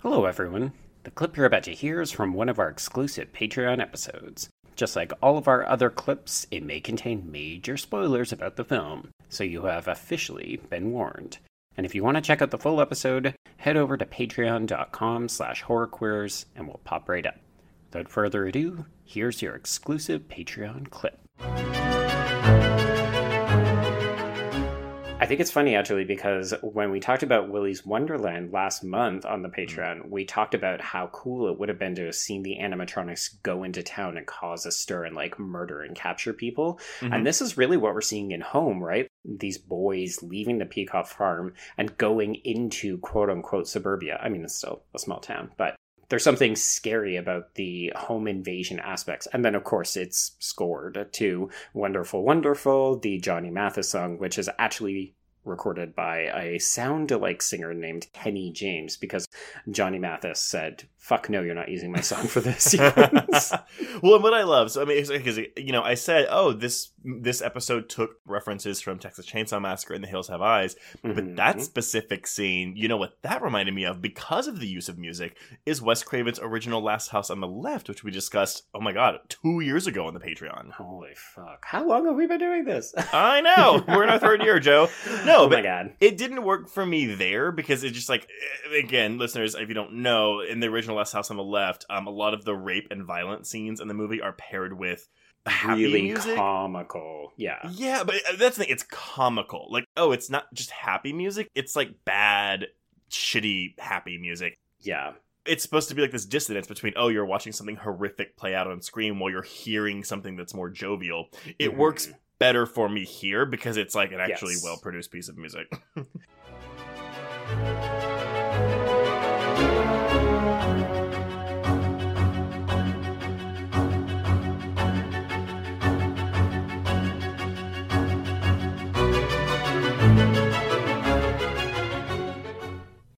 Hello, everyone. The clip you're about to hear is from one of our exclusive Patreon episodes. Just like all of our other clips, it may contain major spoilers about the film, so you have officially been warned. And if you want to check out the full episode, head over to patreon.com slash horrorqueers and we'll pop right up. Without further ado, here's your exclusive Patreon clip. I think it's funny actually because when we talked about Willy's Wonderland last month on the Patreon, we talked about how cool it would have been to have seen the animatronics go into town and cause a stir and like murder and capture people. Mhm. And this is really what we're seeing in Home, right? These boys leaving the Peacock farm and going into quote unquote suburbia. I mean, it's still a small town, but there's something scary about the home invasion aspects. And then, of course, it's scored to Wonderful, Wonderful, the Johnny Mathis song, which is actually recorded by a sound alike singer named Kenny James because Johnny Mathis said, Fuck no, you're not using my song for this sequence. well, and what I love, so I mean, because you know, I said, oh, this this episode took references from Texas Chainsaw Massacre and The Hills Have Eyes, but Mhm. that specific scene, you know, what that reminded me of because of the use of music is Wes Craven's original Last House on the Left, which we discussed. Oh my god, two years ago on the Patreon. Holy fuck. How long have we been doing this? I know we're in our third year, Joe. No, oh but my god. it didn't work for me there because it just like eh, again listeners if you don't know in the original last house on the left um a lot of the rape and violent scenes in the movie are paired with happy really music comical. Yeah. yeah but uh, that's the thing it's comical like oh it's not just happy music it's like bad shitty happy music Yeah. it's supposed to be like this dissonance between oh you're watching something horrific play out on screen while you're hearing something that's more jovial it Mhm. works better for me here because it's like an actually Yes. well produced piece of music